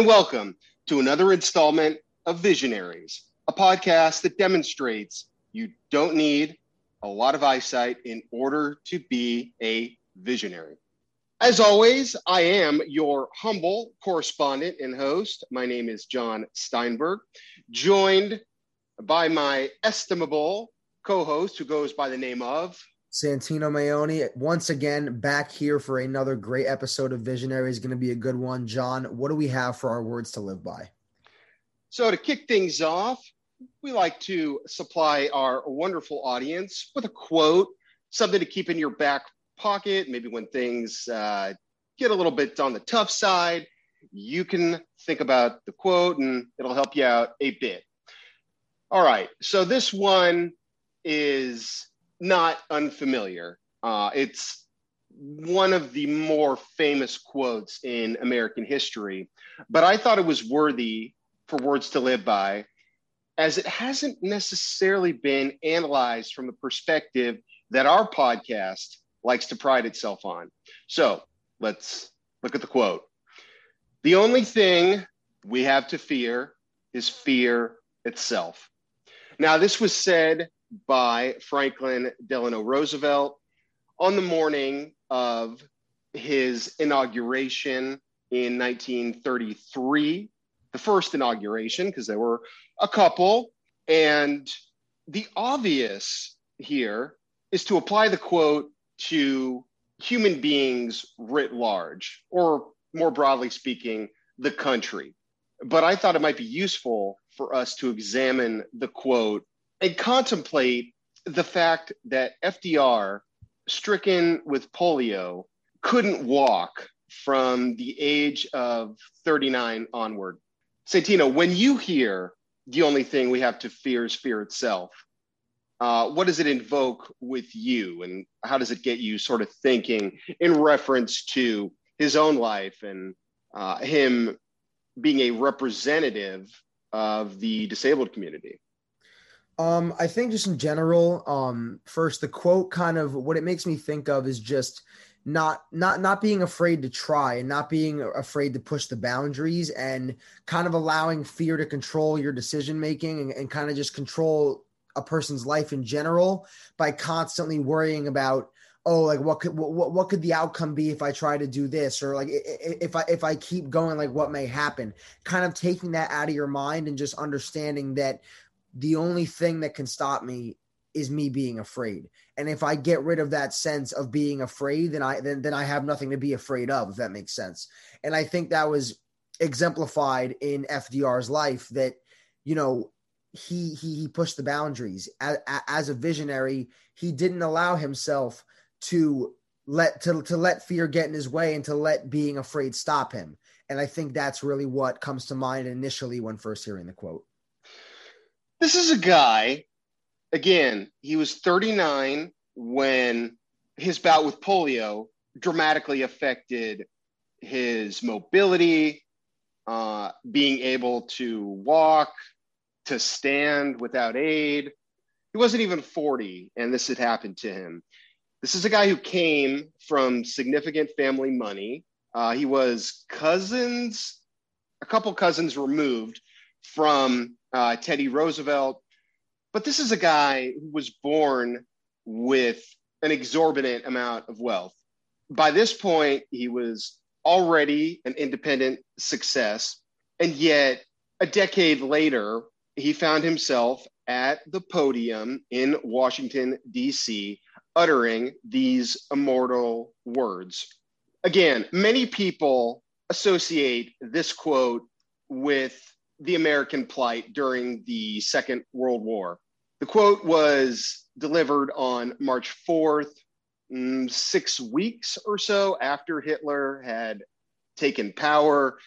and welcome to another installment of Visionaries, a podcast that demonstrates you don't need a lot of eyesight in order to be a visionary. As always, I am your humble correspondent and host. My name is John Steinberg, joined by my estimable co host who goes by the name of Santino Mayoni, once again, back here for another great episode of Visionary is going to be a good one. John, what do we have for our words to live by? So, to kick things off, we like to supply our wonderful audience with a quote, something to keep in your back pocket, maybe when things uh, get a little bit on the tough side. You can think about the quote and it'll help you out a bit. All right. So, this one is not unfamiliar. Uh, it's one of the more famous quotes in American history, but I thought it was worthy for words to live by, as it hasn't necessarily been analyzed from the perspective that our podcast likes to pride itself on. So let's look at the quote. The only thing we have to fear is fear itself. Now, this was said by Franklin Delano Roosevelt on the morning of his inauguration in 1933, the first inauguration, because there were a couple. And the obvious here is to apply the quote to human beings writ large, or more broadly speaking, the country. But I thought it might be useful for us to examine the quote and contemplate the fact that FDR, stricken with polio, couldn't walk from the age of 39 onward. Santino, when you hear the only thing we have to fear is fear itself, uh, what does it invoke with you and how does it get you sort of thinking in reference to his own life and uh, him being a representative of the disabled community? Um, I think just in general, um, first the quote kind of what it makes me think of is just not not not being afraid to try and not being afraid to push the boundaries and kind of allowing fear to control your decision making and, and kind of just control a person's life in general by constantly worrying about oh like what could what, what could the outcome be if i try to do this? Or like if i if i keep going like what may happen? Kind of taking that out of your mind and just understanding that the only thing that can stop me is me being afraid. And if I get rid of that sense of being afraid, then I then then I have nothing to be afraid of, if that makes sense. And I think that was exemplified in FDR's life that, you know, he he he pushed the boundaries as, as a visionary. He didn't allow himself to let to, to let fear get in his way and to let being afraid stop him. And I think that's really what comes to mind initially when first hearing the quote. This is a guy, again, he was 39 when his bout with polio dramatically affected his mobility, uh, being able to walk, to stand without aid. He wasn't even 40, and this had happened to him. This is a guy who came from significant family money. Uh, he was cousins, a couple cousins removed from uh, Teddy Roosevelt. But this is a guy who was born with an exorbitant amount of wealth. By this point, he was already an independent success. And yet, a decade later, he found himself at the podium in Washington, D.C., uttering these immortal words. Again, many people associate this quote with the American plight during the Second World War. The quote was delivered on March 4th, mm, six weeks or so after Hitler had taken power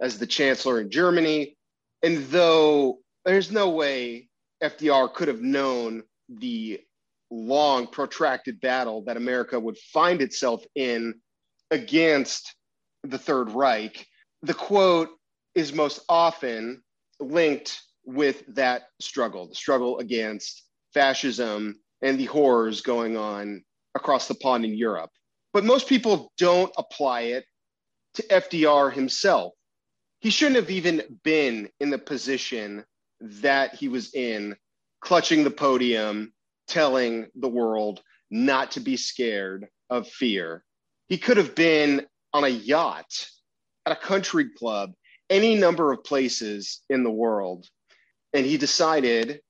as the chancellor in Germany. And though there's no way FDR could have known the long, protracted battle that America would find itself in against the Third Reich, the quote is most often linked with that struggle, the struggle against fascism and the horrors going on across the pond in Europe. But most people don't apply it to FDR himself. he shouldn't have even been in the position that he was in, clutching the podium, telling the world not to be scared of fear. He could have been on a yacht, at a country club, any number of places in the world. And he decided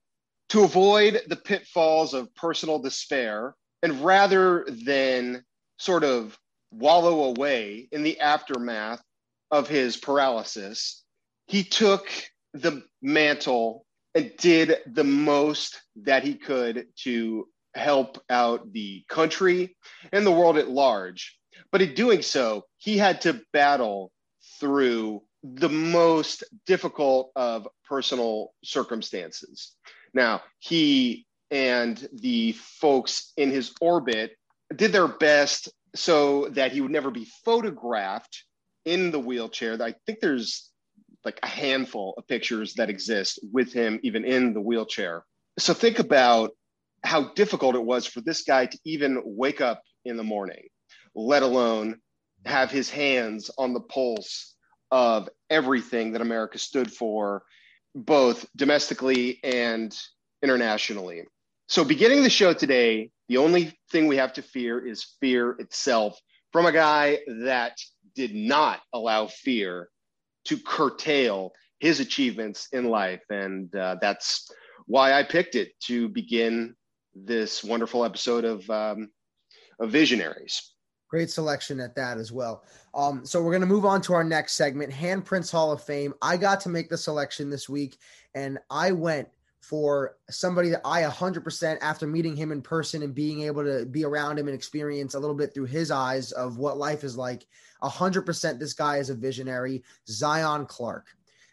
to avoid the pitfalls of personal despair and rather than sort of wallow away in the aftermath of his paralysis, he took the mantle and did the most that he could to help out the country and the world at large. But in doing so, he had to battle through the most difficult of personal circumstances. Now, he and the folks in his orbit did their best so that he would never be photographed in the wheelchair. I think there's like a handful of pictures that exist with him even in the wheelchair. So think about how difficult it was for this guy to even wake up in the morning, let alone have his hands on the pulse of everything that America stood for, both domestically and internationally. So, beginning the show today, the only thing we have to fear is fear itself from a guy that did not allow fear to curtail his achievements in life. And uh, that's why I picked it to begin this wonderful episode of, um, of Visionaries. Great selection at that as well. Um, so we're going to move on to our next segment, Handprints Hall of Fame. I got to make the selection this week, and I went for somebody that I 100% after meeting him in person and being able to be around him and experience a little bit through his eyes of what life is like. 100% this guy is a visionary, Zion Clark.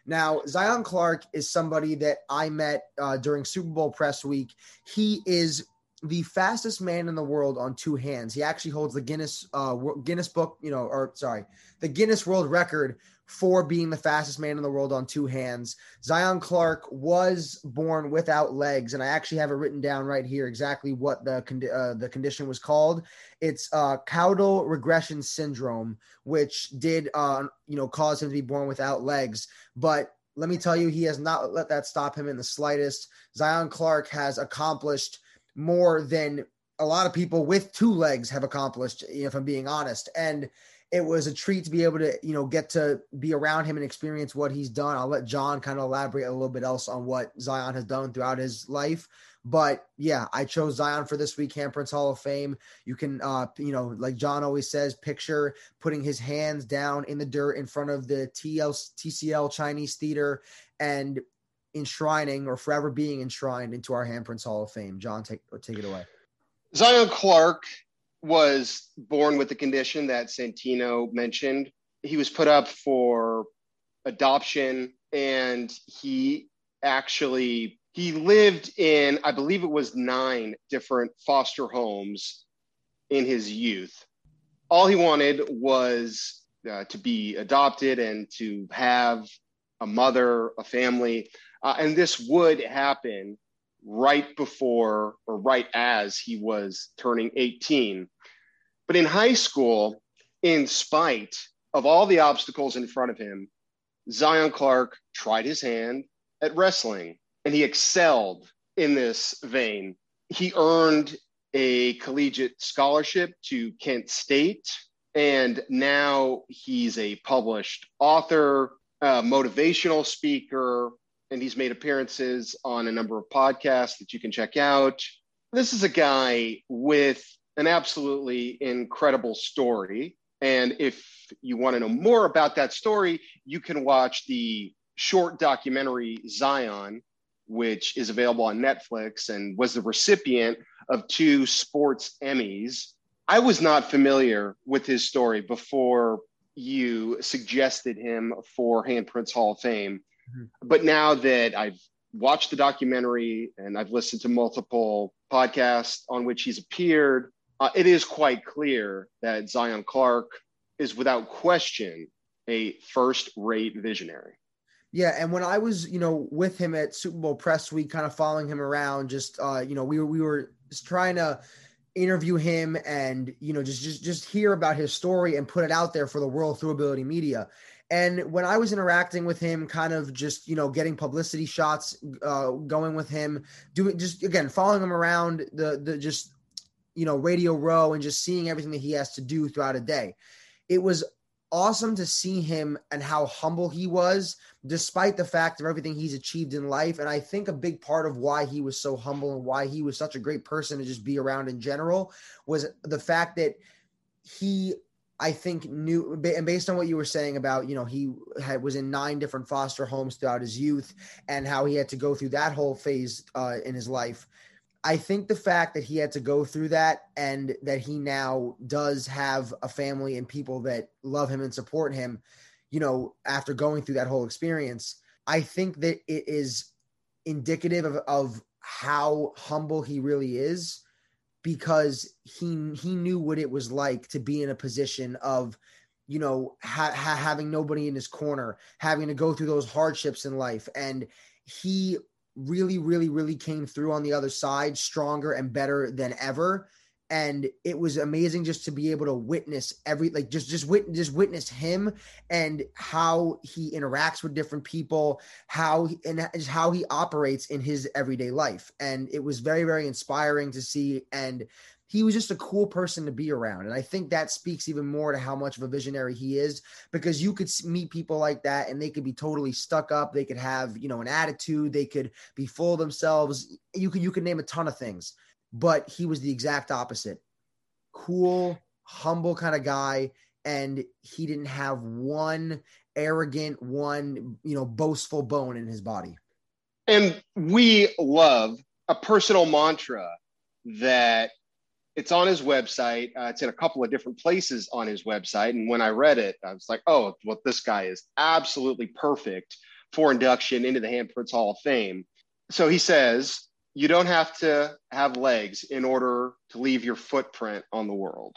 Now, Zion Clark is somebody that I met uh, during Super Bowl press week. He is the fastest man in the world on two hands. He actually holds the Guinness uh, Guinness book, you know, or sorry, the Guinness World Record for being the fastest man in the world on two hands. Zion Clark was born without legs, and I actually have it written down right here exactly what the con- uh, the condition was called. It's uh, caudal regression syndrome, which did uh, you know cause him to be born without legs. But let me tell you, he has not let that stop him in the slightest. Zion Clark has accomplished more than a lot of people with two legs have accomplished, if I'm being honest. And it was a treat to be able to, you know, get to be around him and experience what he's done. I'll let John kind of elaborate a little bit else on what Zion has done throughout his life. But yeah, I chose Zion for this week, Handprints Hall of Fame. You can, uh, you know, like John always says, picture putting his hands down in the dirt in front of the TL, TCL Chinese Theater and enshrining or forever being enshrined into our Handprints Hall of Fame. John, take take it away. Zion Clark was born with the condition that Santino mentioned. He was put up for adoption and he actually he lived in I believe it was 9 different foster homes in his youth. All he wanted was uh, to be adopted and to have a mother, a family. Uh, and this would happen right before or right as he was turning 18. But in high school, in spite of all the obstacles in front of him, Zion Clark tried his hand at wrestling and he excelled in this vein. He earned a collegiate scholarship to Kent State, and now he's a published author, a motivational speaker, and he's made appearances on a number of podcasts that you can check out. This is a guy with an absolutely incredible story. And if you want to know more about that story, you can watch the short documentary Zion, which is available on Netflix and was the recipient of two sports Emmys. I was not familiar with his story before you suggested him for Handprints Hall of Fame. Mm-hmm. But now that I've watched the documentary and I've listened to multiple podcasts on which he's appeared, uh, it is quite clear that Zion Clark is without question a first rate visionary. Yeah, and when I was, you know, with him at Super Bowl press week, kind of following him around, just uh, you know, we were we were just trying to interview him and you know just just just hear about his story and put it out there for the world through ability media And when I was interacting with him, kind of just, you know, getting publicity shots uh, going with him, doing just again, following him around the, the just, you know, Radio Row and just seeing everything that he has to do throughout a day. It was awesome to see him and how humble he was, despite the fact of everything he's achieved in life. And I think a big part of why he was so humble and why he was such a great person to just be around in general was the fact that he I think new and based on what you were saying about, you know, he had was in nine different foster homes throughout his youth and how he had to go through that whole phase uh, in his life. I think the fact that he had to go through that and that he now does have a family and people that love him and support him, you know, after going through that whole experience, I think that it is indicative of, of how humble he really is because he he knew what it was like to be in a position of you know ha- ha- having nobody in his corner having to go through those hardships in life. And he really really really came through on the other side stronger and better than ever and it was amazing just to be able to witness every like just just witness just witness him and how he interacts with different people how he, and how he operates in his everyday life. And it was very very inspiring to see and he was just a cool person to be around. And i think that speaks even more to how much of a visionary he is because you could meet people like that and they could be totally stuck up. They could have you know an attitude. They could be full of themselves. You could you could name a ton of things but he was the exact opposite. Cool, humble kind of guy. And he didn't have one arrogant, one, you know, boastful bone in his body. And we love a personal mantra that it's on his website. Uh, it's in a couple of different places on his website. And when I read it, I was like, oh, well, this guy is absolutely perfect for induction into the Handprints Hall of Fame. So he says, you don't have to have legs in order to leave your footprint on the world.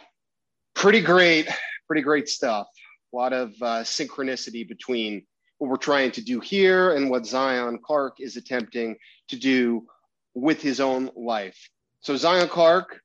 Pretty great, pretty great stuff. A lot of uh, synchronicity between what we're trying to do here and what Zion Clark is attempting to do with his own life. So, Zion Clark,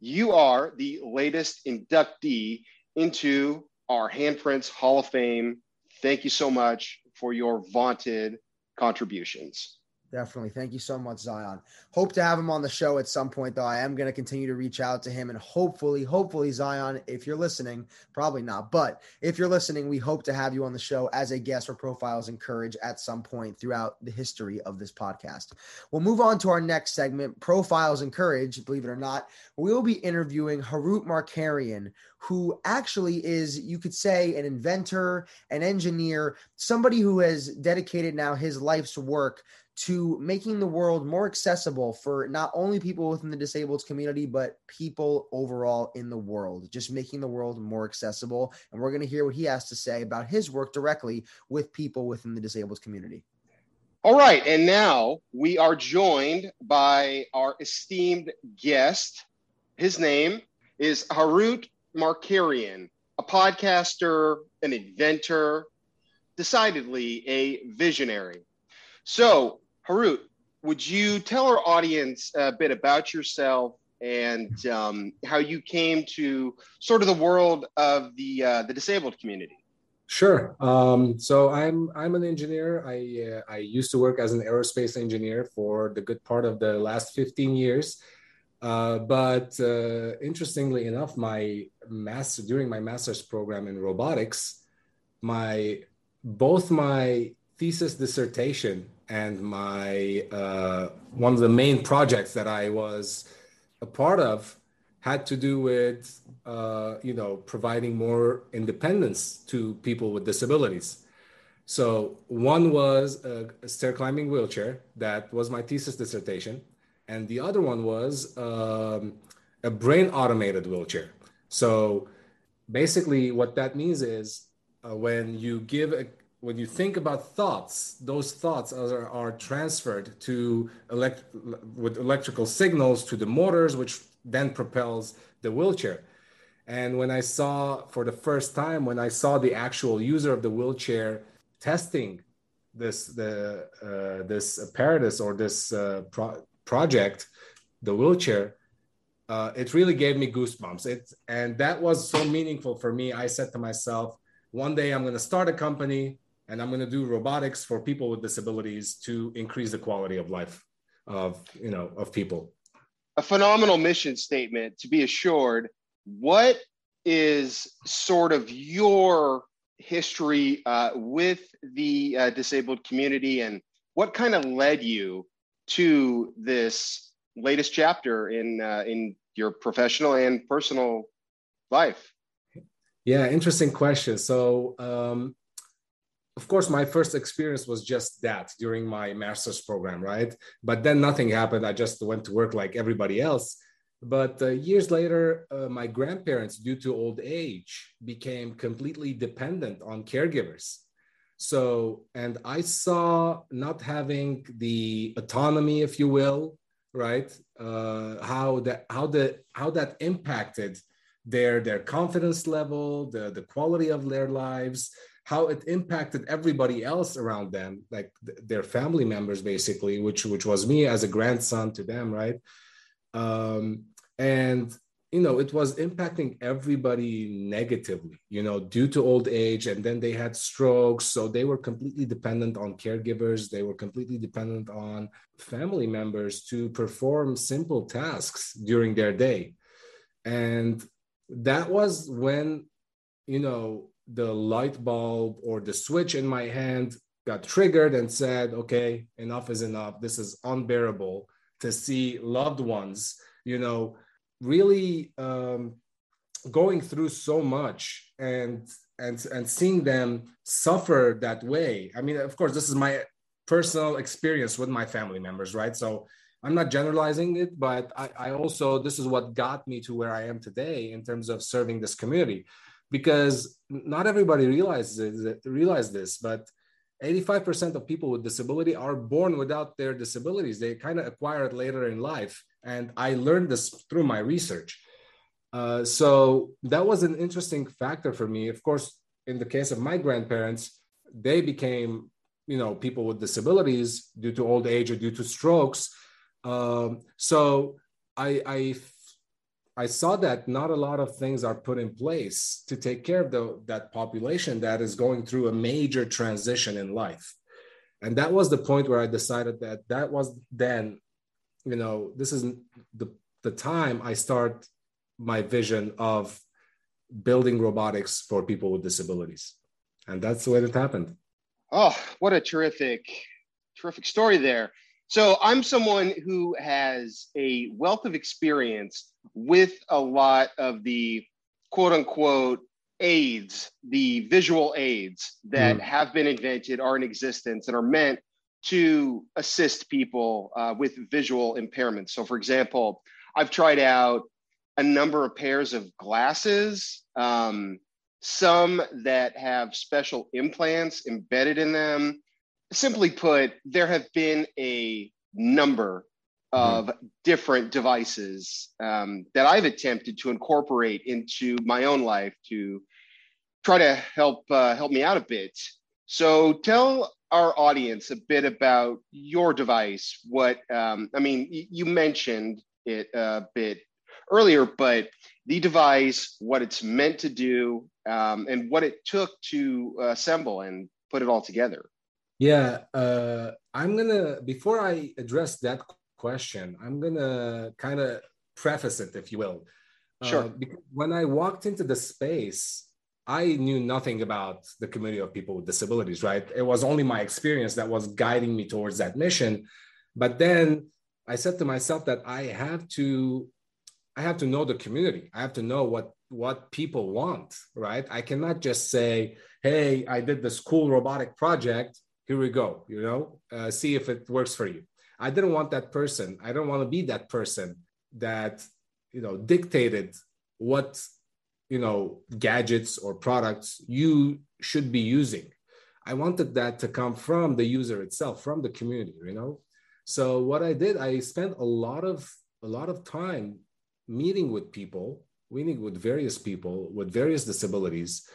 you are the latest inductee into our Handprints Hall of Fame. Thank you so much for your vaunted contributions. Definitely. Thank you so much, Zion. Hope to have him on the show at some point, though. I am going to continue to reach out to him and hopefully, hopefully, Zion, if you're listening, probably not, but if you're listening, we hope to have you on the show as a guest for Profiles in Courage at some point throughout the history of this podcast. We'll move on to our next segment, Profiles in Courage. Believe it or not, we'll be interviewing Harout Markarian, who actually is, you could say, an inventor, an engineer, somebody who has dedicated now his life's work to making the world more accessible for not only people within the disabled community, but people overall in the world, just making the world more accessible. And we're going to hear what he has to say about his work directly with people within the disabled community. All right. And now we are joined by our esteemed guest. His name is Harout Markarian, a podcaster, an inventor, decidedly a visionary. So, Harout, would you tell our audience a bit about yourself and um, how you came to sort of the world of the uh, the disabled community? Sure. Um, so I'm I'm an engineer. I uh, I used to work as an aerospace engineer for the good part of the last 15 years. Uh, but uh, interestingly enough, my master during my master's program in robotics, my both my thesis dissertation and my uh, one of the main projects that I was a part of had to do with uh, you know providing more independence to people with disabilities. So one was a, a stair climbing wheelchair that was my thesis dissertation, and the other one was um, a brain automated wheelchair. So basically, what that means is uh, when you give a when you think about thoughts, those thoughts are, are transferred to elect with electrical signals to the motors, which then propels the wheelchair. And when I saw for the first time, when I saw the actual user of the wheelchair testing this the uh, this apparatus or this uh, pro- project, the wheelchair, uh, it really gave me goosebumps. It and that was so meaningful for me. I said to myself, one day I'm going to start a company and I'm going to do robotics for people with disabilities to increase the quality of life of you know of people. A phenomenal mission statement to be assured. What is sort of your history uh, with the uh, disabled community and what kind of led you to this latest chapter in uh, in your professional and personal life? Yeah, interesting question. So, um, of course, my first experience was just that during my master's program, right? But then nothing happened. I just went to work like everybody else. But uh, years later, uh, my grandparents, due to old age, became completely dependent on caregivers. So, and I saw not having the autonomy, if you will, right? Uh, how that how the how that impacted their their confidence level, the the quality of their lives, how it impacted everybody else around them, like th- their family members, basically, which which was me as a grandson to them, right? Um, and you know it was impacting everybody negatively you know due to old age and then they had strokes so they were completely dependent on caregivers they were completely dependent on family members to perform simple tasks during their day and that was when you know the light bulb or the switch in my hand got triggered and said okay enough is enough. This is unbearable to see loved ones you know really um, going through so much and and and seeing them suffer that way. I mean of course this is my personal experience with my family members right? So I'm not generalizing it, but I, I, also this is what got me to where I am today in terms of serving this community, because not everybody realizes realize this, but 85% of people with disability are born without their disabilities. They kind of acquire it later in life, and I learned this through my research. Uh, so that was an interesting factor for me. Of course, in the case of my grandparents, they became you know people with disabilities due to old age or due to strokes um, so I, I I saw that not a lot of things are put in place to take care of the, that population that is going through a major transition in life. And that was the point where I decided that that was then, you know, this is the, the time I start my vision of building robotics for people with disabilities. And that's the way it happened. Oh, what a terrific, terrific story there. So I'm someone who has a wealth of experience with a lot of the quote unquote aids, the visual aids that mm. have been invented, are in existence, and are meant to assist people uh, with visual impairments. So, for example, I've tried out a number of pairs of glasses, um, some that have special implants embedded in them simply put, there have been a number. Of mm-hmm. different devices um, that I've attempted to incorporate into my own life to try to help uh, help me out a bit. So tell our audience a bit about your device. What um, I mean, you mentioned it a bit earlier, but the device, what it's meant to do, um, and what it took to assemble and put it all together. Yeah, uh, I'm gonna before I address that question, I'm gonna kind of preface it, if you will. Sure. Uh, when I walked into the space, I knew nothing about the community of people with disabilities. Right? It was only my experience that was guiding me towards that mission. But then I said to myself that I have to, I have to know the community. I have to know what what people want. Right? I cannot just say, "Hey, I did this cool robotic project." here we go you know uh, see if it works for you i didn't want that person i don't want to be that person that you know dictated what you know gadgets or products you should be using i wanted that to come from the user itself from the community you know so what i did i spent a lot of a lot of time meeting with people meeting with various people with various disabilities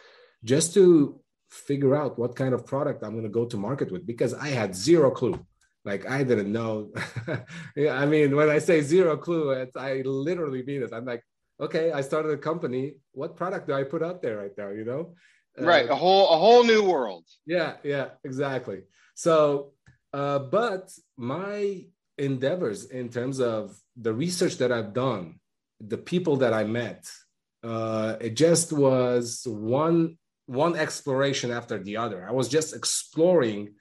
just to figure out what kind of product I'm going to go to market with because I had zero clue. Like I didn't know. yeah, I mean, when I say zero clue, it's, I literally mean it. I'm like, okay, I started a company. What product do I put out there right now? You know, right, a whole a whole new world. Yeah, yeah, exactly. So, uh, but my endeavors in terms of the research that I've done, the people that I met, uh, it just was one one exploration after the other. I was just exploring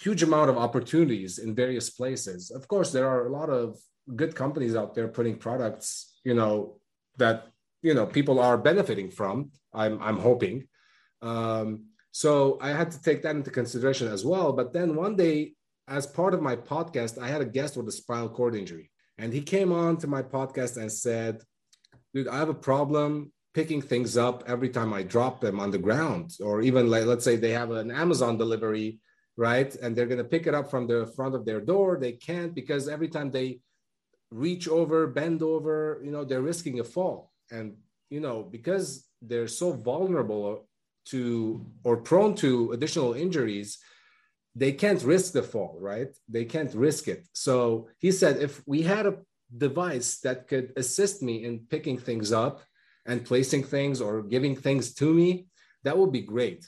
huge amount of opportunities in various places. Of course, there are a lot of good companies out there putting products, you know, that you know people are benefiting from. I'm I'm hoping. Um, so I had to take that into consideration as well. But then one day, as part of my podcast, I had a guest with a spinal cord injury, and he came on to my podcast and said, "Dude, I have a problem picking things up every time I drop them on the ground, or even like let's say they have an Amazon delivery." Right, and they're going to pick it up from the front of their door. They can't because every time they reach over, bend over, you know, they're risking a fall. And, you know, because they're so vulnerable to or prone to additional injuries, they can't risk the fall, right? They can't risk it. So he said, if we had a device that could assist me in picking things up and placing things or giving things to me, that would be great.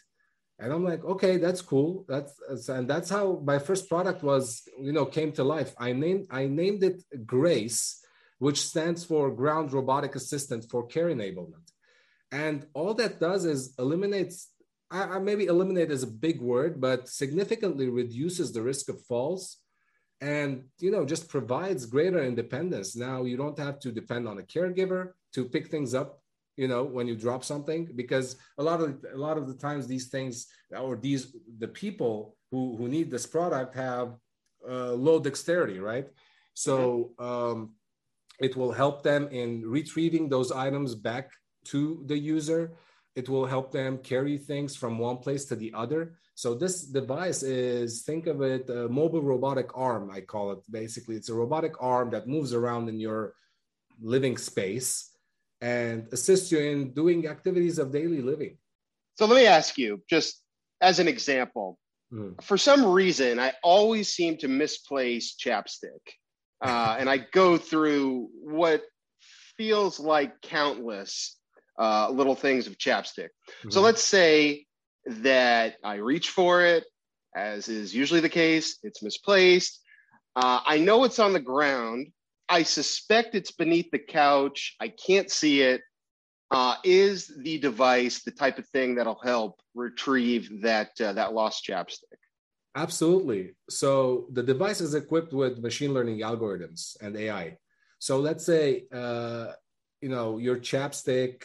And I'm like, okay, that's cool. That's and that's how my first product was, you know, came to life. I named I named it Grace, which stands for Ground Robotic Assistant for Care Enablement. And all that does is eliminates, I, I maybe eliminate is a big word, but significantly reduces the risk of falls and you know just provides greater independence now you don't have to depend on a caregiver to pick things up you know when you drop something because a lot of a lot of the times these things or these the people who who need this product have uh, low dexterity right? So um, it will help them in retrieving those items back to the user. It will help them carry things from one place to the other. So this device is think of it a mobile robotic arm i call it. Basically it's a robotic arm that moves around in your living space and assist you in doing activities of daily living. So let me ask you, just as an example, mm. for some reason, I always seem to misplace chapstick. Uh, and I go through what feels like countless uh, little things of chapstick. Mm-hmm. So let's say that I reach for it, as is usually the case, it's misplaced. Uh, I know it's on the ground, I suspect it's beneath the couch. I can't see it. Uh, is the device the type of thing that'll help retrieve that uh, that lost chapstick? Absolutely. So the device is equipped with machine learning algorithms and AI. So let's say uh, you know your chapstick,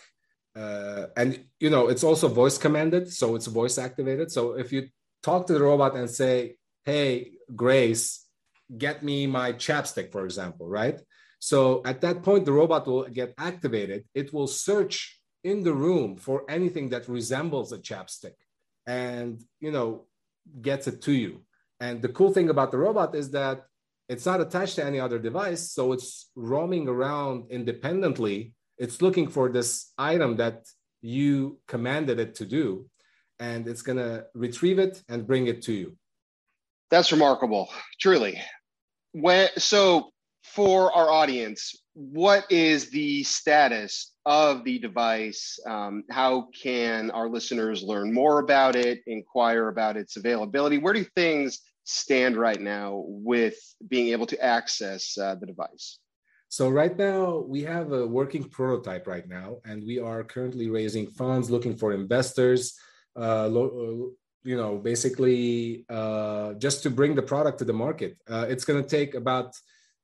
uh, and you know it's also voice commanded, so it's voice activated. So if you talk to the robot and say, "Hey, Grace," get me my chapstick, for example, right? So at that point, the robot will get activated. It will search in the room for anything that resembles a chapstick and, you know, gets it to you. And the cool thing about the robot is that it's not attached to any other device. So it's roaming around independently. It's looking for this item that you commanded it to do, and it's going to retrieve it and bring it to you. That's remarkable, truly when so for our audience what is the status of the device? Um, how can our listeners learn more about it inquire about its availability? Where do things stand right now with being able to access uh, the device? So right now we have a working prototype right now and we are currently raising funds looking for investors uh, lo- you know, basically uh, just to bring the product to the market. Uh, it's going to take about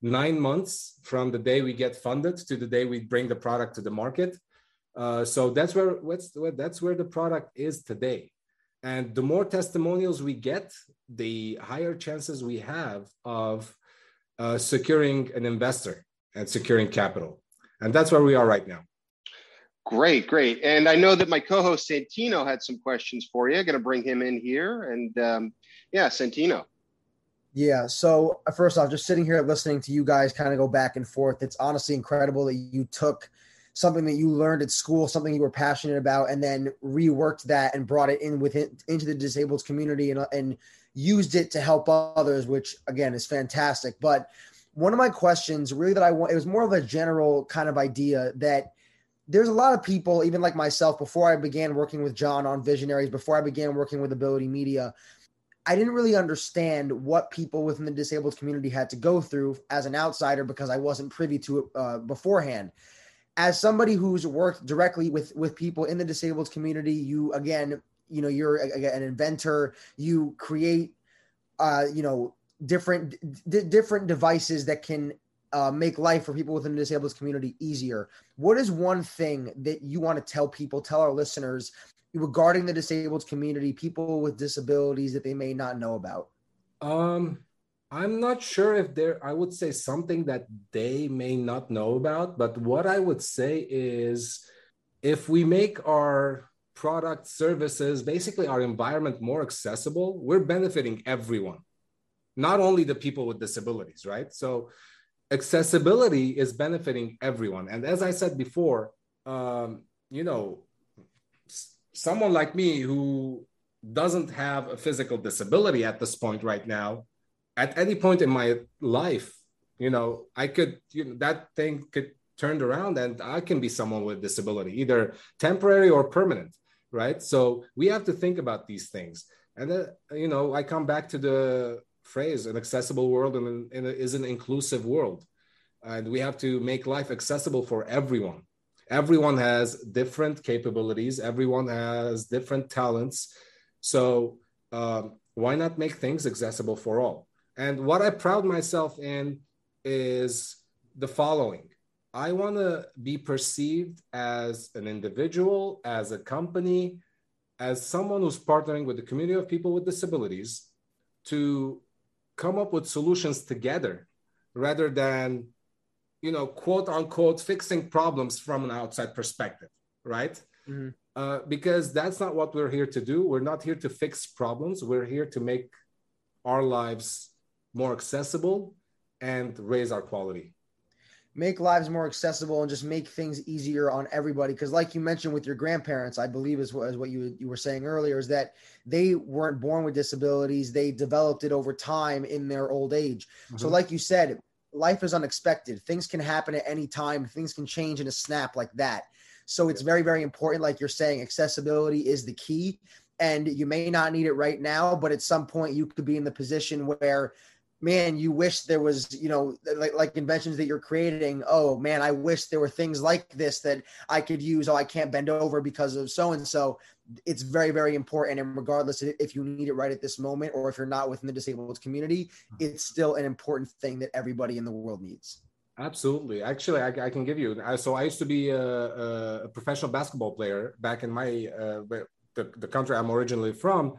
nine months from the day we get funded to the day we bring the product to the market. Uh, so that's where that's where the product is today. And the more testimonials we get, the higher chances we have of uh, securing an investor and securing capital. And that's where we are right now. Great, great. And I know that my co-host Santino had some questions for you. I'm going to bring him in here. And um, yeah, Santino. Yeah. So uh, first off, just sitting here listening to you guys kind of go back and forth. It's honestly incredible that you took something that you learned at school, something you were passionate about, and then reworked that and brought it in with it into the disabled community and and used it to help others, which again is fantastic. But one of my questions, really, that I want, it was more of a general kind of idea that there's a lot of people, even like myself, before I began working with John on Visionaries, before I began working with Ability Media, I didn't really understand what people within the disabled community had to go through as an outsider because I wasn't privy to it uh, beforehand. As somebody who's worked directly with with people in the disabled community, you again, you know, you're a, an inventor. You create, uh, you know, different d- different devices that can uh, make life for people within the disabled community easier. What is one thing that you want to tell people, tell our listeners regarding the disabled community, people with disabilities that they may not know about? Um, I'm not sure if there, I would say something that they may not know about, but what I would say is if we make our product services, basically our environment more accessible, we're benefiting everyone, not only the people with disabilities, right? So accessibility is benefiting everyone. And as I said before, um, you know, someone like me who doesn't have a physical disability at this point right now, at any point in my life, you know, I could, you know, that thing could turn around and I can be someone with disability, either temporary or permanent, right? So we have to think about these things. And then, you know, I come back to the phrase an accessible world and, and is an inclusive world. And we have to make life accessible for everyone. Everyone has different capabilities. Everyone has different talents. So um, why not make things accessible for all? And what i proud myself in is the following. I want to be perceived as an individual as a company as someone who's partnering with the community of people with disabilities to come up with solutions together rather than you know, quote unquote, fixing problems from an outside perspective, right? Mm-hmm. Uh, because that's not what we're here to do. We're not here to fix problems. We're here to make our lives more accessible and raise our quality. Make lives more accessible and just make things easier on everybody. Because, like you mentioned with your grandparents, I believe is what, is what you you were saying earlier, is that they weren't born with disabilities; they developed it over time in their old age. Mm-hmm. So, like you said, life is unexpected. Things can happen at any time. Things can change in a snap like that. So it's very, very important. Like you're saying, accessibility is the key. And you may not need it right now, but at some point you could be in the position where man, you wish there was, you know, like, like inventions that you're creating. Oh man, I wish there were things like this that I could use. Oh, I can't bend over because of so and so. It's very, very important. And regardless if you need it right at this moment or if you're not within the disabled community, it's still an important thing that everybody in the world needs. Absolutely. Actually, I, I can give you. So I used to be a, a professional basketball player back in my uh, the, the country I'm originally from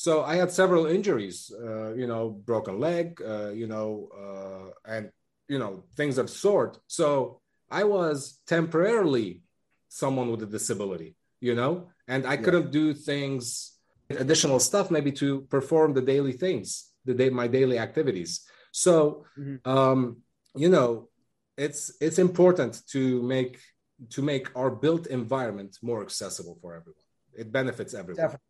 so I had several injuries, uh, you know, broken leg, uh, you know, uh, and you know things of sort. So I was temporarily someone with a disability, you know, and I yeah. couldn't do things, additional stuff, maybe to perform the daily things, the day my daily activities. So, mm-hmm. um, you know, it's it's important to make to make our built environment more accessible for everyone. It benefits everyone. Definitely.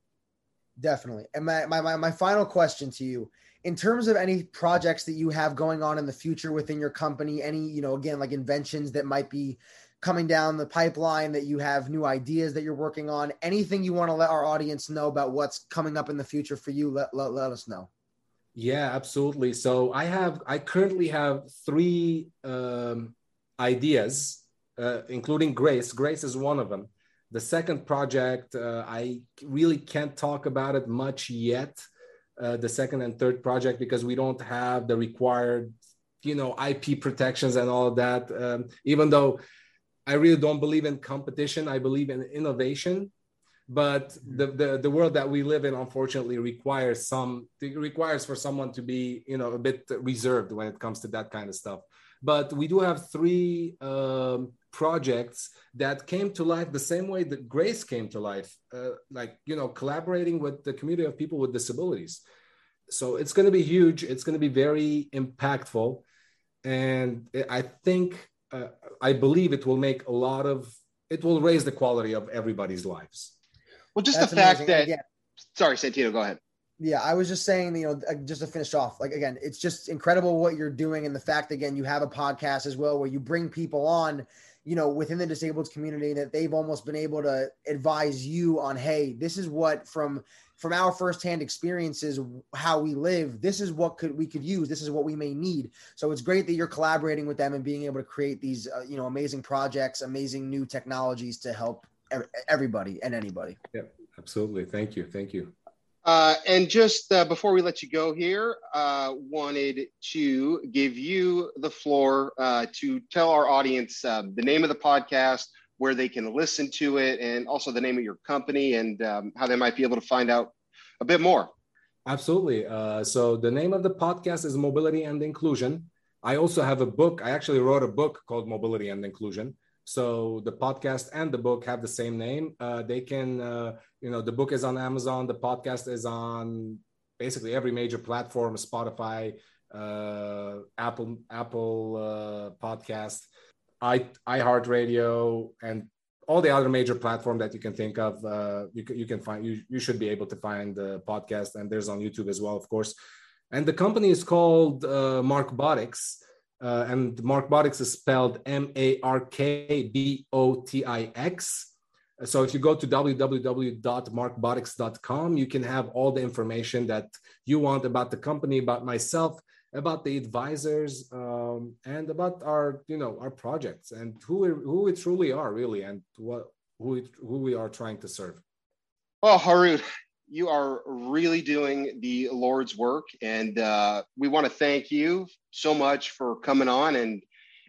Definitely. And my, my, my, my final question to you, in terms of any projects that you have going on in the future within your company, any, you know, again, like inventions that might be coming down the pipeline that you have new ideas that you're working on, anything you want to let our audience know about what's coming up in the future for you, let, let, let us know. Yeah, absolutely. So I have, I currently have three um, ideas, uh, including Grace. Grace is one of them the second project, uh, I really can't talk about it much yet. Uh, the second and third project because we don't have the required, you know, IP protections and all of that. Um, even though I really don't believe in competition, I believe in innovation. But mm-hmm. the, the, the world that we live in, unfortunately, requires some requires for someone to be, you know, a bit reserved when it comes to that kind of stuff. But we do have three um, projects that came to life the same way that Grace came to life, uh, like, you know, collaborating with the community of people with disabilities. So it's going to be huge. It's going to be very impactful. And I think, uh, I believe it will make a lot of, it will raise the quality of everybody's lives. Well, just That's the fact that, again, sorry, Santino, go ahead. Yeah, I was just saying, you know, uh, just to finish off, like again, it's just incredible what you're doing, and the fact again you have a podcast as well where you bring people on you know, within the disabled community that they've almost been able to advise you on, hey, this is what from from our firsthand experiences how we live this is what could we could use this is what we may need. So it's great that you're collaborating with them and being able to create these uh, you know amazing projects amazing new technologies to help everybody and anybody. Yeah absolutely. Thank you. Thank you uh, and just uh, before we let you go here, uh, wanted to give you the floor uh, to tell our audience um, the name of the podcast, where they can listen to it, and also the name of your company and um, how they might be able to find out a bit more. Absolutely. Uh, so the name of the podcast is Mobility and Inclusion. I also have a book. I actually wrote a book called Mobility and Inclusion. So the podcast and the book have the same name. Uh, they can, uh, you know, the book is on Amazon. The podcast is on basically every major platform: Spotify, uh, Apple, Apple uh, Podcast, i iHeartRadio, and all the other major platform that you can think of. Uh, you you can find you you should be able to find the podcast, and there's on YouTube as well, of course. And the company is called uh, Markbotix uh, and Markbotix is spelled M A R K B O T I X. So if you go to www.markbotix.com, you can have all the information that you want about the company, about myself, about the advisors, um, and about our, you know, our projects and who we, who we truly are, really, and what who we, who we are trying to serve. Well, Harout, you are really doing the Lord's work. And uh, we want to thank you so much for coming on and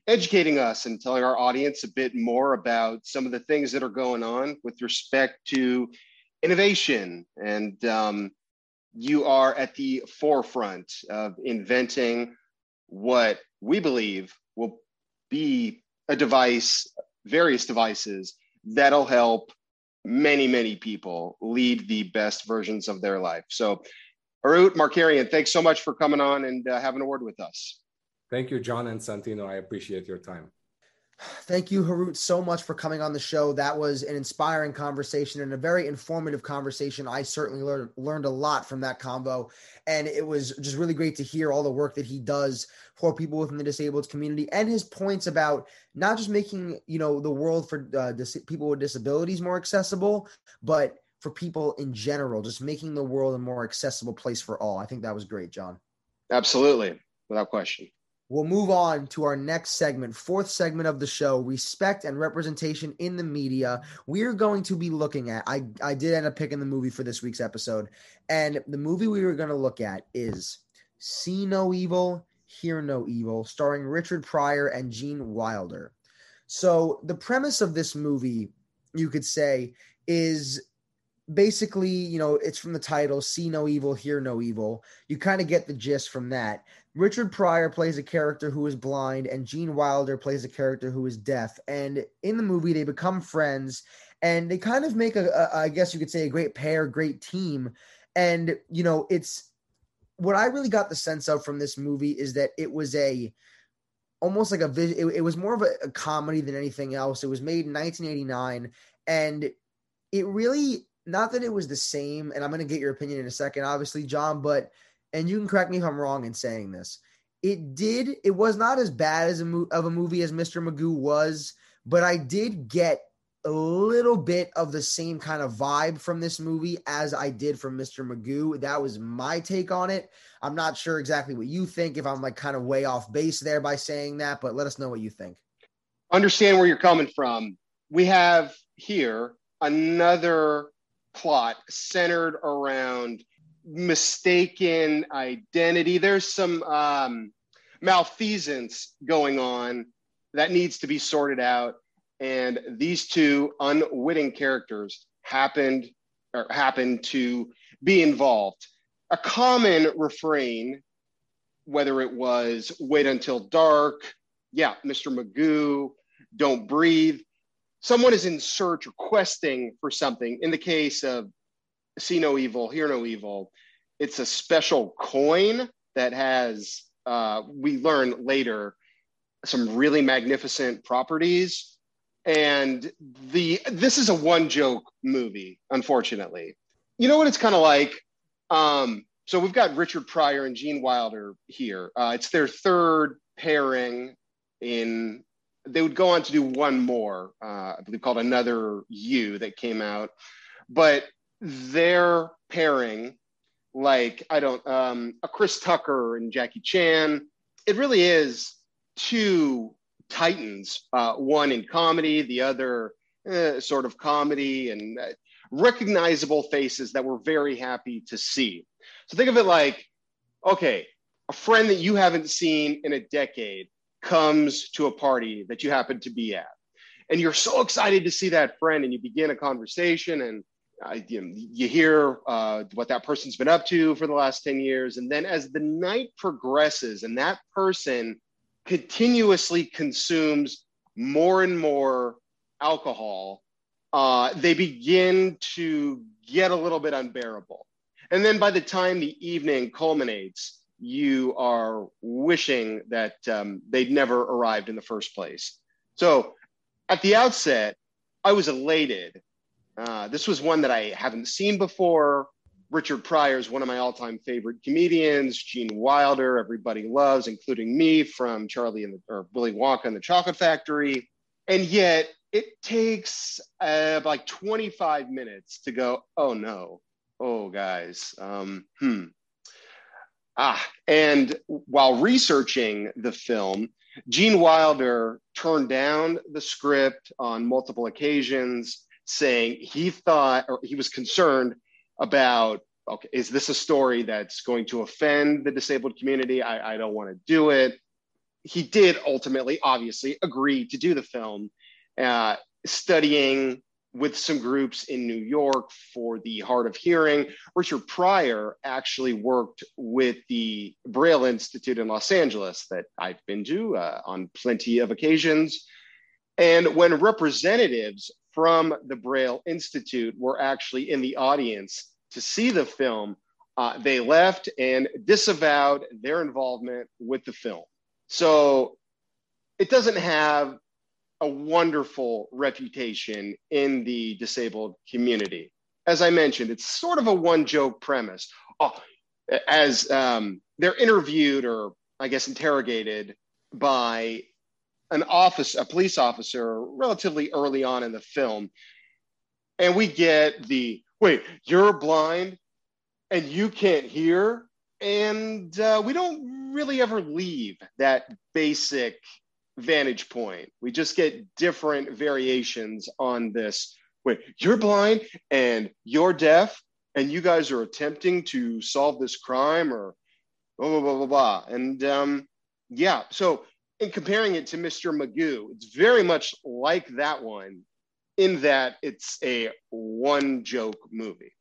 educating us and telling our audience a bit more about some of the things that are going on with respect to innovation. And um, you are at the forefront of inventing what we believe will be a device, various devices that'll help many, many people lead the best versions of their life. So, Harout Markarian, thanks so much for coming on and uh, having a word with us. Thank you, John and Santino. I appreciate your time. Thank you, Harout, so much for coming on the show. That was an inspiring conversation and a very informative conversation. I certainly learned learned a lot from that convo, and it was just really great to hear all the work that he does for people within the disabled community and his points about not just making you know the world for uh, dis- people with disabilities more accessible, but for people in general, just making the world a more accessible place for all. I think that was great, John. Absolutely, without question. We'll move on to our next segment, fourth segment of the show respect and representation in the media. We're going to be looking at, I, I did end up picking the movie for this week's episode. And the movie we were going to look at is See No Evil, Hear No Evil, starring Richard Pryor and Gene Wilder. So, the premise of this movie, you could say, is basically, you know, it's from the title See No Evil, Hear No Evil. You kind of get the gist from that. Richard Pryor plays a character who is blind, and Gene Wilder plays a character who is deaf. And in the movie, they become friends, and they kind of make a, a I guess you could say, a great pair, great team. And you know, it's what I really got the sense of from this movie is that it was a almost like a it, it was more of a, a comedy than anything else. It was made in 1989, and it really not that it was the same. And I'm going to get your opinion in a second, obviously, John, but and you can correct me if I'm wrong in saying this. It did. It was not as bad as a mo- of a movie as Mr. Magoo was, but I did get a little bit of the same kind of vibe from this movie as I did from Mr. Magoo. That was my take on it. I'm not sure exactly what you think, if I'm like kind of way off base there by saying that, but let us know what you think. Understand where you're coming from. We have here another plot centered around mistaken identity. There's some um, malfeasance going on that needs to be sorted out. And these two unwitting characters happened or happened to be involved. A common refrain, whether it was wait until dark, yeah, Mr. Magoo, don't breathe. Someone is in search or questing for something. In the case of see no evil, hear no evil. It's a special coin that has, uh, we learn later, some really magnificent properties. And the this is a one joke movie, unfortunately. You know what it's kind of like? Um, so we've got Richard Pryor and Gene Wilder here. Uh, it's their third pairing in they would go on to do one more, uh, I believe called Another You that came out. But their pairing, like, I don't, um, a Chris Tucker and Jackie Chan, it really is two titans, uh, one in comedy, the other uh, sort of comedy and uh, recognizable faces that we're very happy to see. So think of it like, okay, a friend that you haven't seen in a decade comes to a party that you happen to be at. And you're so excited to see that friend, and you begin a conversation, and uh, you, you, hear uh, what that person's been up to for the last 10 years. And then as the night progresses, and that person continuously consumes more and more alcohol, uh, they begin to get a little bit unbearable. And then by the time the evening culminates, you are wishing that um, they'd never arrived in the first place. So at the outset, I was elated. Uh, this was one that I haven't seen before. Richard Pryor is one of my all time favorite comedians. Gene Wilder, everybody loves, including me from Charlie and the, or Willy Wonka and the Chocolate Factory. And yet it takes uh, like 25 minutes to go, oh no, oh guys, um, hmm, Ah, and while researching the film, Gene Wilder turned down the script on multiple occasions, saying he thought or he was concerned about okay, is this a story that's going to offend the disabled community? I, I don't want to do it. He did ultimately, obviously, agree to do the film, uh, studying with some groups in New York for the hard of hearing. Richard Pryor actually worked with the Braille Institute in Los Angeles that I've been to uh, on plenty of occasions. And when representatives from the Braille Institute were actually in the audience to see the film, uh, they left and disavowed their involvement with the film. So it doesn't have a wonderful reputation in the disabled community. As I mentioned, it's sort of a one joke premise. Oh, as um, they're interviewed or I guess interrogated by an office, a police officer, relatively early on in the film, and we get the wait, you're blind and you can't hear, and uh, we don't really ever leave that basic vantage point. We just get different variations on this. Wait, you're blind and you're deaf, and you guys are attempting to solve this crime, or blah blah blah blah blah. And um, yeah, so in comparing it to Mr. Magoo, it's very much like that one, in that it's a one joke movie.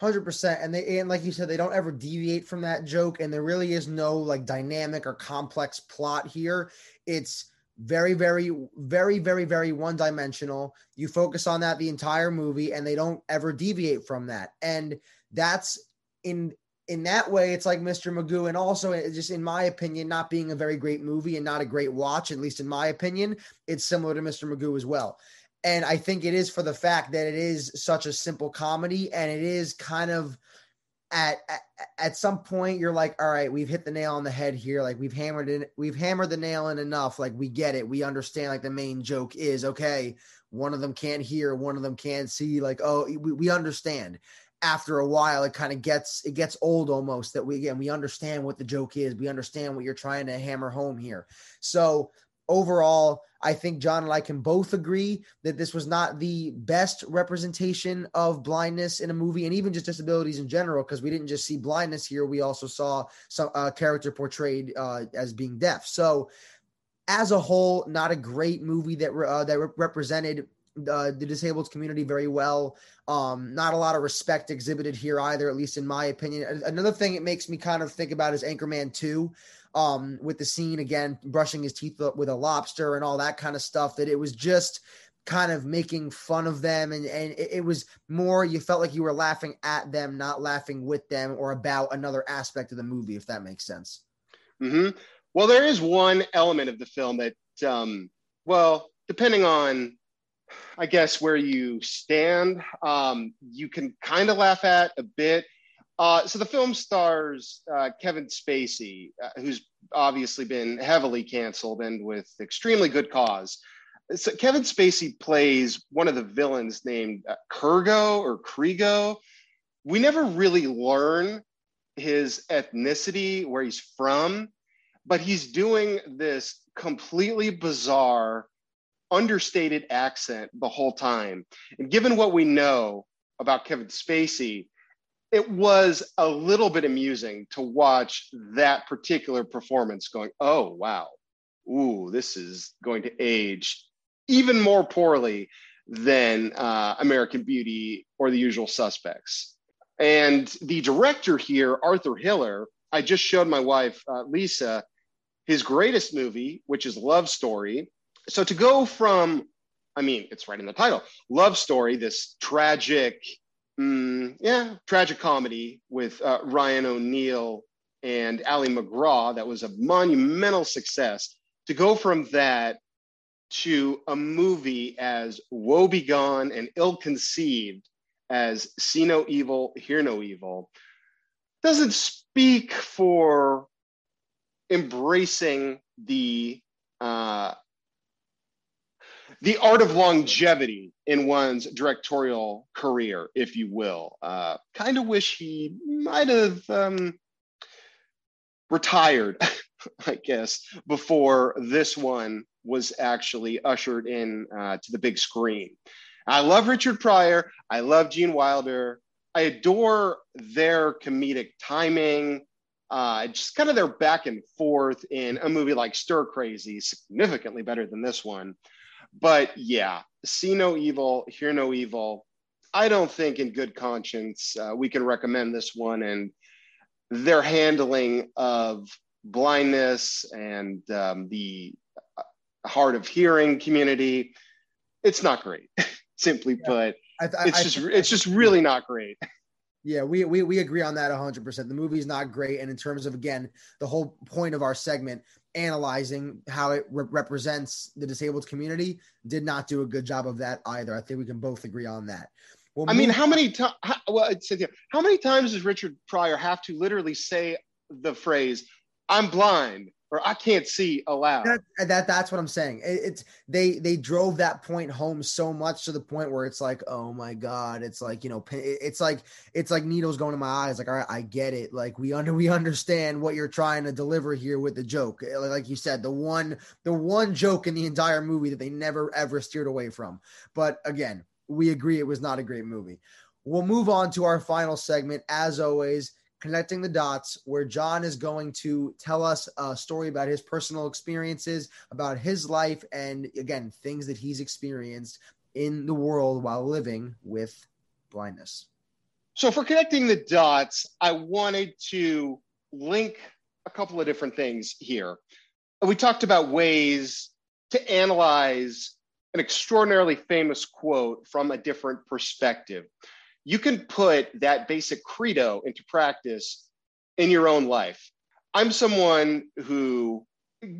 Hundred percent, and they and like you said, they don't ever deviate from that joke, and there really is no like dynamic or complex plot here. It's very, very, very, very, very one dimensional. You focus on that the entire movie, and they don't ever deviate from that. And that's in in that way, it's like Mr. Magoo, and also eh, just in my opinion, not being a very great movie and not a great watch, at least in my opinion, it's similar to Mr. Magoo as well. And I think it is for the fact that it is such a simple comedy, and it is kind of at, at, at some point you're like all right we've hit the nail on the head here like we've hammered it we've hammered the nail in enough like we get it we understand like the main joke is okay one of them can't hear one of them can't see like oh we, we understand after a while it kind of gets it gets old almost that we again we understand what the joke is we understand what you're trying to hammer home here so overall I think John and I can both agree that this was not the best representation of blindness in a movie and even just disabilities in general, because we didn't just see blindness here. We also saw some uh, character portrayed uh, as being deaf. So, as a whole, not a great movie that uh, that re- represented uh, the disabled community very well. Um, not a lot of respect exhibited here either, at least in my opinion. Another thing it makes me kind of think about is Anchorman 2 um, with the scene again, brushing his teeth with a lobster and all that kind of stuff. That it was just kind of making fun of them, and and it, it was more you felt like you were laughing at them, not laughing with them or about another aspect of the movie, if that makes sense. Mm-hmm. Well, there is one element of the film that, um, well, depending on I guess where you stand, um, you can kind of laugh at a bit. Uh, so the film stars uh, Kevin Spacey, uh, who's obviously been heavily canceled and with extremely good cause. So Kevin Spacey plays one of the villains named uh, Kurgo or Krigo. We never really learn his ethnicity, where he's from, but he's doing this completely bizarre, understated accent the whole time. And given what we know about Kevin Spacey, it was a little bit amusing to watch that particular performance going, oh, wow, ooh, this is going to age even more poorly than uh, American Beauty or The Usual Suspects. And the director here, Arthur Hiller, I just showed my wife, uh, Lisa, his greatest movie, which is Love Story. So to go from, I mean, it's right in the title, Love Story, this tragic, mm, yeah, tragic comedy with uh, Ryan O'Neal and Ali MacGraw that was a monumental success. To go from that to a movie as woebegone and ill-conceived as see no evil, hear no evil, doesn't speak for embracing the uh, the art of longevity in one's directorial career, if you will. Uh, kind of wish he might have um, retired, I guess, before this one was actually ushered in uh, to the big screen. I love Richard Pryor. I love Gene Wilder. I adore their comedic timing, uh, just kind of their back and forth in a movie like Stir Crazy, significantly better than this one. But yeah, see no evil, hear no evil. I don't think, in good conscience, uh, we can recommend this one. And their handling of blindness and um, the uh, hard of hearing community, it's not great. Simply yeah. put, I, I, it's just it's just really not great. Yeah, we, we we agree on that 100%. The movie's not great and in terms of again, the whole point of our segment analyzing how it re- represents the disabled community did not do a good job of that either. I think we can both agree on that. Well, I mean, how many times? Well, how many times does Richard Pryor have to literally say the phrase "I'm blind" or I can't see aloud. That, that that's what I'm saying. It, it's they they drove that point home so much to the point where it's like, oh my god, it's like you know, it's like it's like needles going in my eyes. Like, all right, I get it. Like we under we understand what you're trying to deliver here with the joke. Eh, like you said, the one the one joke in the entire movie that they never ever steered away from. But again, we agree it was not a great movie. We'll move on to our final segment. As always, connecting the dots where John is going to tell us a story about his personal experiences, about his life, and again, things that he's experienced in the world while living with blindness. So, for connecting the dots, I wanted to link a couple of different things here. We talked about ways to analyze an extraordinarily famous quote from a different perspective you can put that basic credo into practice in your own life. I'm someone who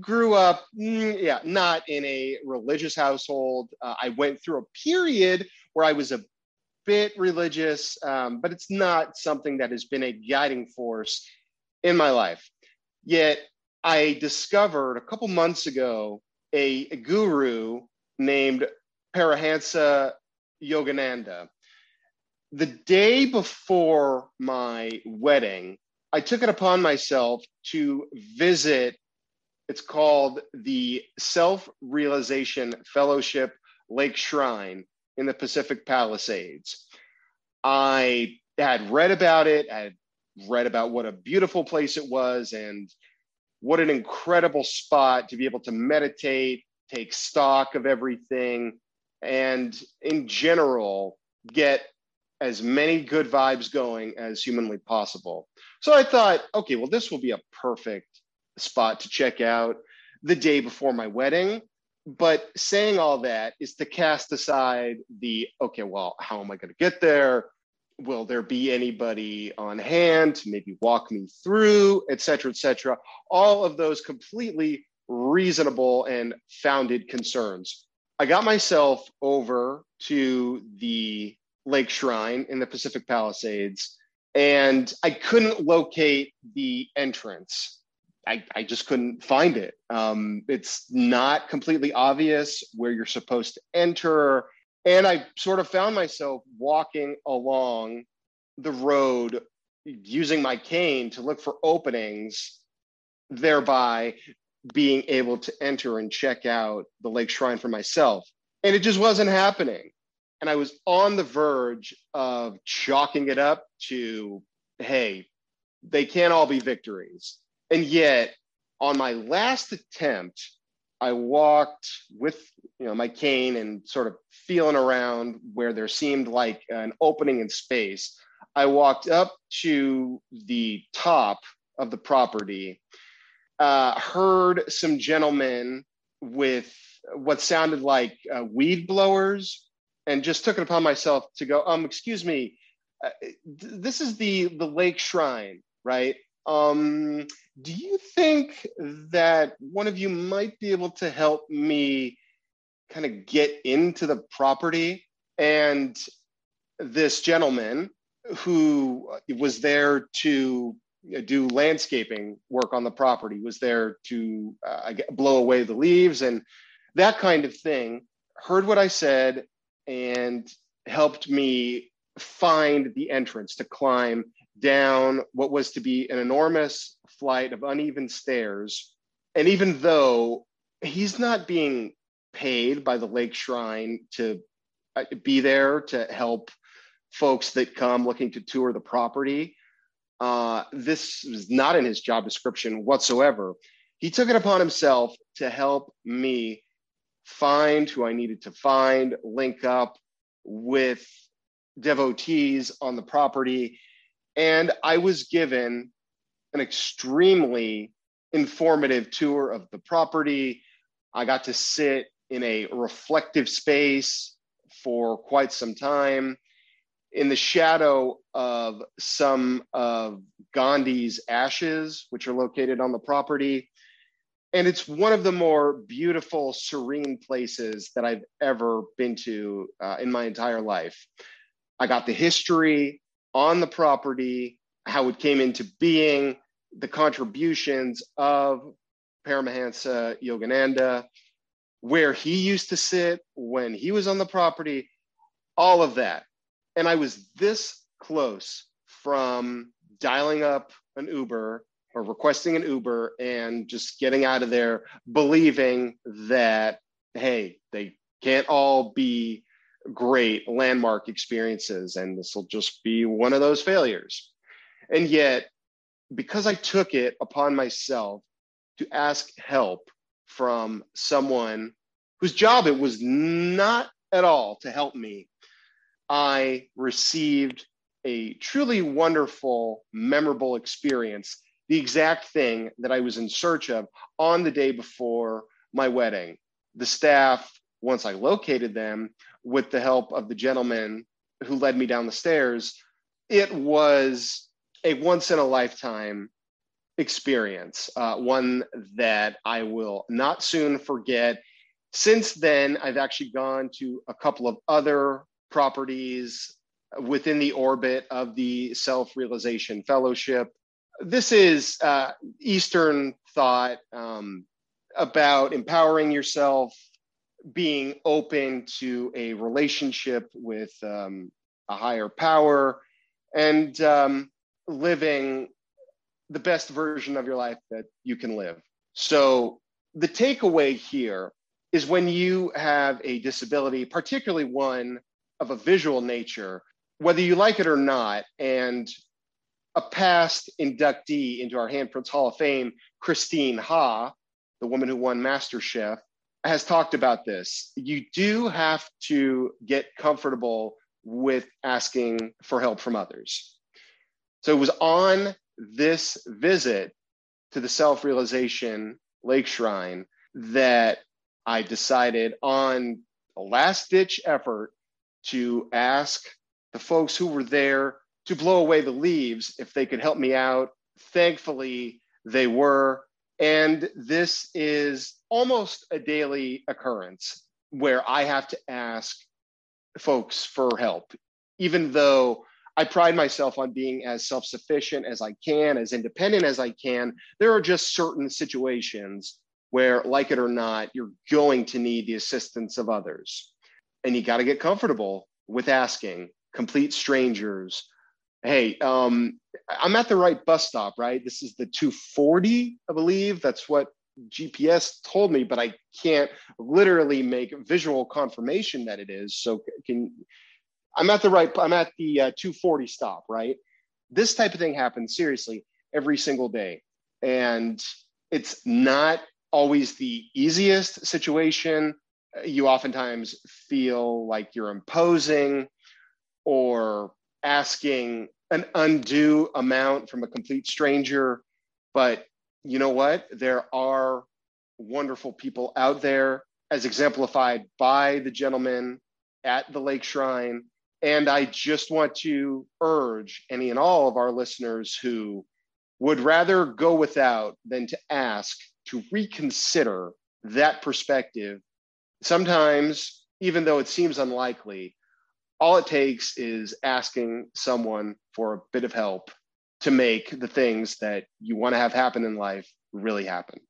grew up, mm, yeah, not in a religious household. Uh, I went through a period where I was a bit religious, um, but it's not something that has been a guiding force in my life. Yet I discovered a couple months ago a, a guru named Paramahansa Yogananda the day before my wedding, I took it upon myself to visit. It's called the Self Realization Fellowship Lake Shrine in the Pacific Palisades. I had read about it, I had read about what a beautiful place it was, and what an incredible spot to be able to meditate, take stock of everything, and in general, get as many good vibes going as humanly possible. So I thought, okay, well, this will be a perfect spot to check out the day before my wedding. But saying all that is to cast aside the, okay, well, how am I going to get there? Will there be anybody on hand to maybe walk me through, et cetera, et cetera? All of those completely reasonable and founded concerns. I got myself over to the Lake Shrine in the Pacific Palisades. and I couldn't locate the entrance. I, I just couldn't find it. Um, it's not completely obvious where you're supposed to enter. And I sort of found myself walking along the road using my cane to look for openings, thereby being able to enter and check out the lake shrine for myself. And it just wasn't happening. And I was on the verge of chalking it up to, hey, they can't all be victories. And yet, on my last attempt, I walked with you know my cane and sort of feeling around where there seemed like an opening in space. I walked up to the top of the property, uh, heard some gentlemen with what sounded like uh, weed blowers, and just took it upon myself to go, um, excuse me, uh, this is the the lake shrine, right? Um, do you think that one of you might be able to help me kind of get into the property? And this gentleman who was there to do landscaping work on the property was there to uh, blow away the leaves and that kind of thing heard what i said and helped me find the entrance to climb down what was to be an enormous flight of uneven stairs. And even though he's not being paid by the Lake Shrine to uh, be there to help folks that come looking to tour the property, uh, this is not in his job description whatsoever. He took it upon himself to help me find who I needed to find, link up with devotees on the property. And I was given an extremely informative tour of the property. I got to sit in a reflective space for quite some time in the shadow of some of Gandhi's ashes, which are located on the property. And it's one of the more beautiful, serene places that I've ever been to uh, in my entire life. I got the history on the property, how it came into being, the contributions of Paramahansa Yogananda, where he used to sit when he was on the property, all of that. And I was this close from dialing up an Uber or requesting an Uber and just getting out of there, believing that, hey, they can't all be great landmark experiences and this will just be one of those failures. And yet, because I took it upon myself to ask help from someone whose job it was not at all to help me, I received a truly wonderful, memorable experience, the exact thing that I was in search of on the day before my wedding. The staff, once I located them, with the help of the gentleman who led me down the stairs, it was a once in a lifetime experience, uh, one that I will not soon forget. Since then, I've actually gone to a couple of other properties within the orbit of the Self Realization Fellowship. This is uh, Eastern thought um, about empowering yourself, being open to a relationship with um, a higher power, and um, living the best version of your life that you can live. So, the takeaway here is when you have a disability, particularly one of a visual nature, whether you like it or not, and a past inductee into our Handprints Hall of Fame, Christine Ha, the woman who won MasterChef, has talked about this. You do have to get comfortable with asking for help from others. So it was on this visit to the self realization lake shrine that I decided on a last ditch effort to ask the folks who were there to blow away the leaves if they could help me out. Thankfully, they were. And this is almost a daily occurrence where I have to ask folks for help, even though I pride myself on being as self sufficient as I can, as independent as I can. There are just certain situations where, like it or not, you're going to need the assistance of others. And you got to get comfortable with asking complete strangers, hey, um, I'm at the right bus stop, right? This is the 240, I believe. That's what GPS told me, but I can't literally make visual confirmation that it is. So can I'm at the right, I'm at the uh, 240 stop, right? This type of thing happens seriously every single day. And it's not always the easiest situation. You oftentimes feel like you're imposing or asking an undue amount from a complete stranger. But you know what? There are wonderful people out there, as exemplified by the gentleman at the Lake Shrine. And I just want to urge any and all of our listeners who would rather go without than to ask to reconsider that perspective. Sometimes, even though it seems unlikely, all it takes is asking someone for a bit of help to make the things that you want to have happen in life really happen.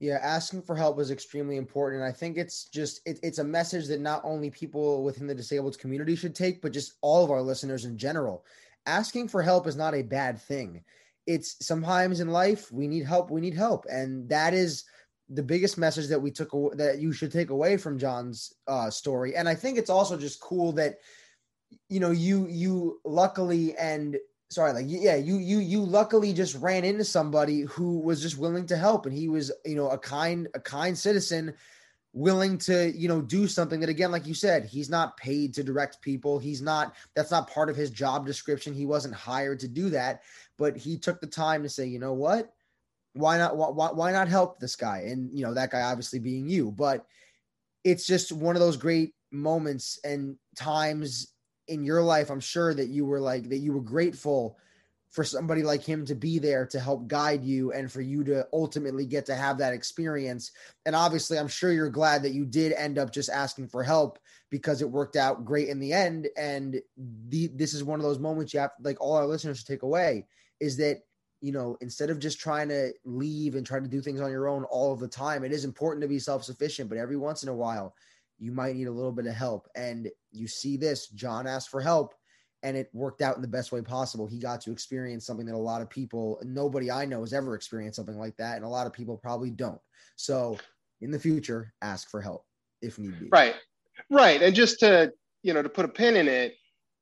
Yeah, asking for help is extremely important. And I think it's just it, it's a message that not only people within the disabled community should take, but just all of our listeners in general. Asking for help is not a bad thing. It's sometimes in life we need help, we need help. And that is the biggest message that we took that you should take away from John's uh, story. And I think it's also just cool that you know you you luckily and sorry like yeah you you you luckily just ran into somebody who was just willing to help and he was you know a kind a kind citizen willing to you know do something that again like you said he's not paid to direct people. He's not that's not part of his job description. He wasn't hired to do that but he took the time to say you know what? Why not why, why not help this guy? And you know that guy obviously being you but it's just one of those great moments and times in your life, I'm sure that you were like that you were grateful for somebody like him to be there to help guide you and for you to ultimately get to have that experience. And obviously, I'm sure you're glad that you did end up just asking for help because it worked out great in the end. And the, this is one of those moments you have, like all our listeners should take away is that, you know, instead of just trying to leave and try to do things on your own all of the time, it is important to be self sufficient, but every once in a while, you might need a little bit of help. And you see this, John asked for help and it worked out in the best way possible. He got to experience something that a lot of people, nobody I know has ever experienced something like that. And a lot of people probably don't. So in the future, ask for help if need be. Right. Right. And just to, you know, to put a pin in it,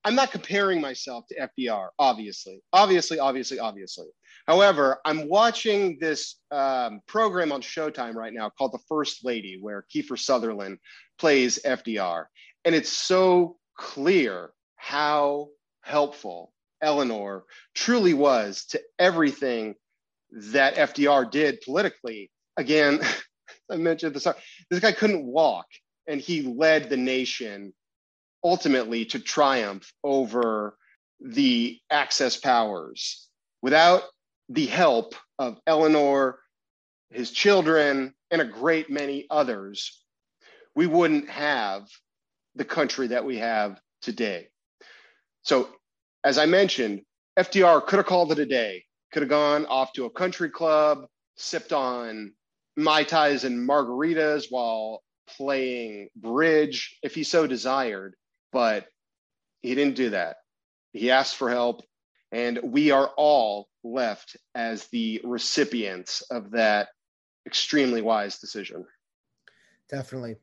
I'm not comparing myself to FDR, obviously, obviously, obviously, obviously. However, I'm watching this um, program on Showtime right now called The First Lady, where Kiefer Sutherland plays FDR. And it's so clear how helpful Eleanor truly was to everything that FDR did politically. Again, I mentioned this, this guy couldn't walk, and he led the nation ultimately to triumph over the Axis powers. Without the help of Eleanor, his children, and a great many others, we wouldn't have the country that we have today. So, as I mentioned, FDR could have called it a day, could have gone off to a country club, sipped on Mai Tais and margaritas while playing bridge if he so desired, but he didn't do that. He asked for help, and we are all left as the recipients of that extremely wise decision. Definitely.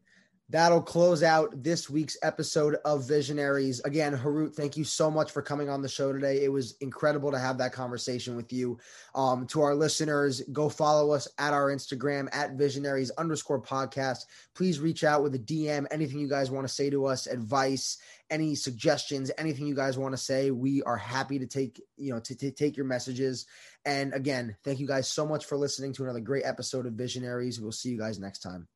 That'll close out this week's episode of Visionaries. Again, Harout, thank you so much for coming on the show today. It was incredible to have that conversation with you. Um, to our listeners, go follow us at our Instagram at visionaries underscore podcast. Please reach out with a DM, anything you guys want to say to us, advice, any suggestions, anything you guys want to say. We are happy to take, you know, to, to take your messages. And again, thank you guys so much for listening to another great episode of Visionaries. We'll see you guys next time.